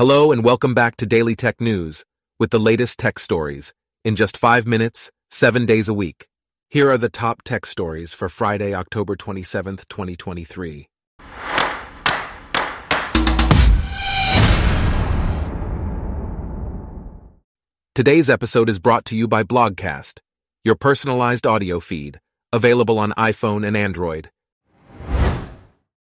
Hello and welcome back to Daily Tech News with the latest tech stories in just five minutes, seven days a week. Here are the top tech stories for Friday, October 27th, 2023. Today's episode is brought to you by Blogcast, your personalized audio feed, available on iPhone and Android.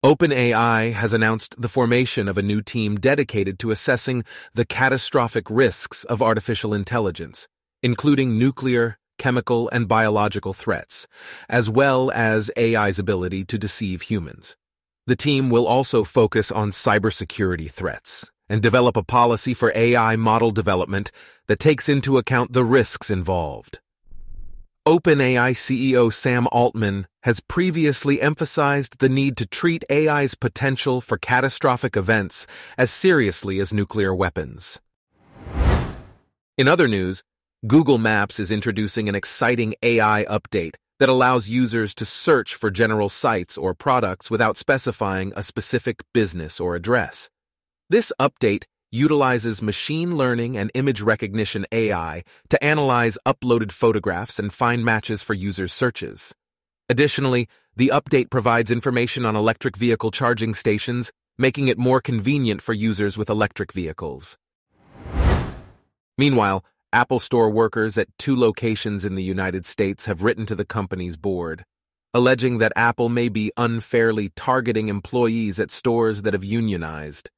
OpenAI has announced the formation of a new team dedicated to assessing the catastrophic risks of artificial intelligence, including nuclear, chemical, and biological threats, as well as AI's ability to deceive humans. The team will also focus on cybersecurity threats and develop a policy for AI model development that takes into account the risks involved. OpenAI CEO Sam Altman has previously emphasized the need to treat AI's potential for catastrophic events as seriously as nuclear weapons. In other news, Google Maps is introducing an exciting AI update that allows users to search for general sites or products without specifying a specific business or address. This update utilizes machine learning and image recognition AI to analyze uploaded photographs and find matches for users' searches. Additionally, the update provides information on electric vehicle charging stations, making it more convenient for users with electric vehicles. Meanwhile, Apple Store workers at two locations in the United States have written to the company's board, alleging that Apple may be unfairly targeting employees at stores that have unionized.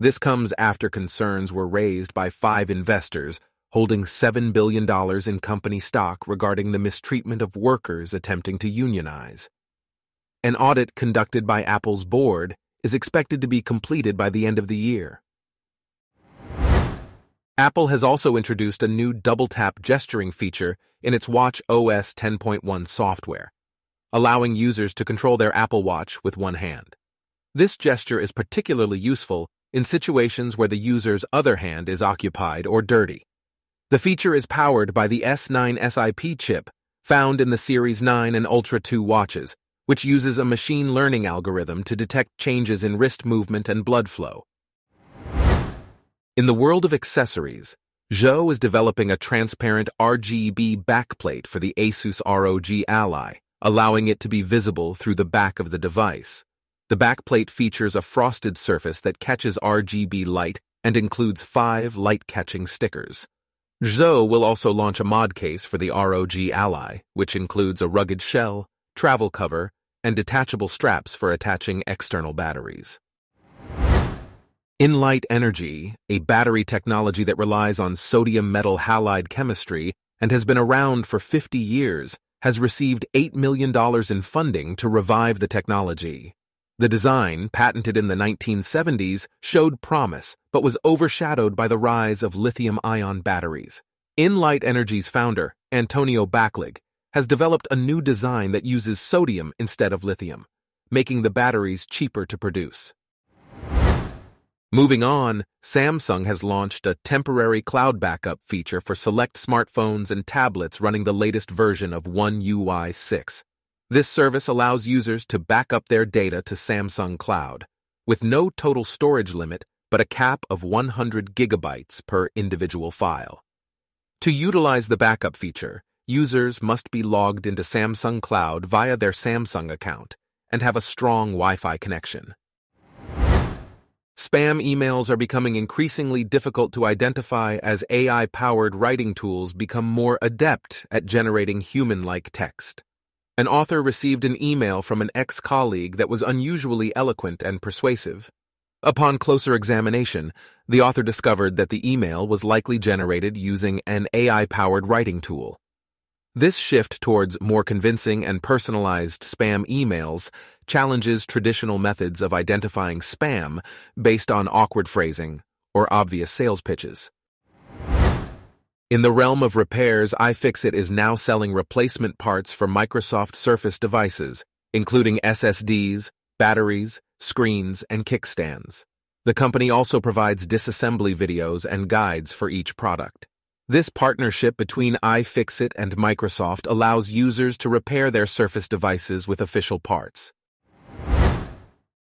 This comes after concerns were raised by five investors holding $7 billion in company stock regarding the mistreatment of workers attempting to unionize. An audit conducted by Apple's board is expected to be completed by the end of the year. Apple has also introduced a new double tap gesturing feature in its Watch OS 10.1 software, allowing users to control their Apple Watch with one hand. This gesture is particularly useful in situations where the user's other hand is occupied or dirty. The feature is powered by the S9 SiP chip found in the Series 9 and Ultra 2 watches, which uses a machine learning algorithm to detect changes in wrist movement and blood flow. In the world of accessories, Jsaux is developing a transparent RGB backplate for the Asus ROG Ally, allowing it to be visible through the back of the device. The backplate features a frosted surface that catches RGB light and includes five light-catching stickers. Jsaux will also launch a mod case for the ROG Ally, which includes a rugged shell, travel cover, and detachable straps for attaching external batteries. Inlyte Energy, a battery technology that relies on sodium metal halide chemistry and has been around for 50 years, has received $8 million in funding to revive the technology. The design, patented in the 1970s, showed promise, but was overshadowed by the rise of lithium-ion batteries. Inlyte Energy's founder, Antonio Baclig, has developed a new design that uses sodium instead of lithium, making the batteries cheaper to produce. Moving on, Samsung has launched a temporary cloud backup feature for select smartphones and tablets running the latest version of One UI 6. This service allows users to back up their data to Samsung Cloud, with no total storage limit but a cap of 100 gigabytes per individual file. To utilize the backup feature, users must be logged into Samsung Cloud via their Samsung account and have a strong Wi-Fi connection. Spam emails are becoming increasingly difficult to identify as AI-powered writing tools become more adept at generating human-like text. An author received an email from an ex-colleague that was unusually eloquent and persuasive. Upon closer examination, the author discovered that the email was likely generated using an AI-powered writing tool. This shift towards more convincing and personalized spam emails challenges traditional methods of identifying spam based on awkward phrasing or obvious sales pitches. In the realm of repairs, iFixit is now selling replacement parts for Microsoft Surface devices, including SSDs, batteries, screens, and kickstands. The company also provides disassembly videos and guides for each product. This partnership between iFixit and Microsoft allows users to repair their Surface devices with official parts.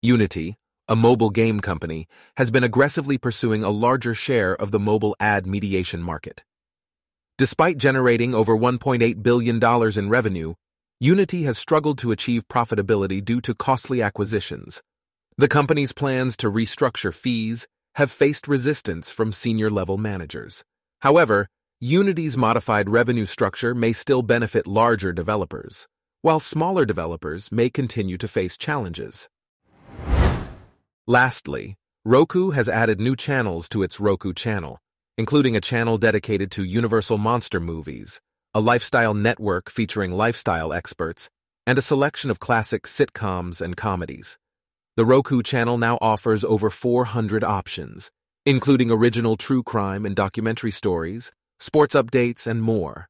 Unity, a mobile game company, has been aggressively pursuing a larger share of the mobile ad mediation market. Despite generating over $1.8 billion in revenue, Unity has struggled to achieve profitability due to costly acquisitions. The company's plans to restructure fees have faced resistance from senior level managers. However, Unity's modified revenue structure may still benefit larger developers, while smaller developers may continue to face challenges. Lastly, Roku has added new channels to its Roku channel, including a channel dedicated to Universal Monster movies, a lifestyle network featuring lifestyle experts, and a selection of classic sitcoms and comedies. The Roku channel now offers over 400 options, including original true crime and documentary stories, sports updates, and more.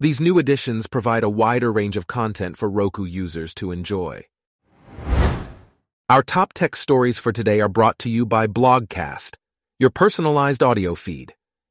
These new additions provide a wider range of content for Roku users to enjoy. Our top tech stories for today are brought to you by Blogcast, your personalized audio feed.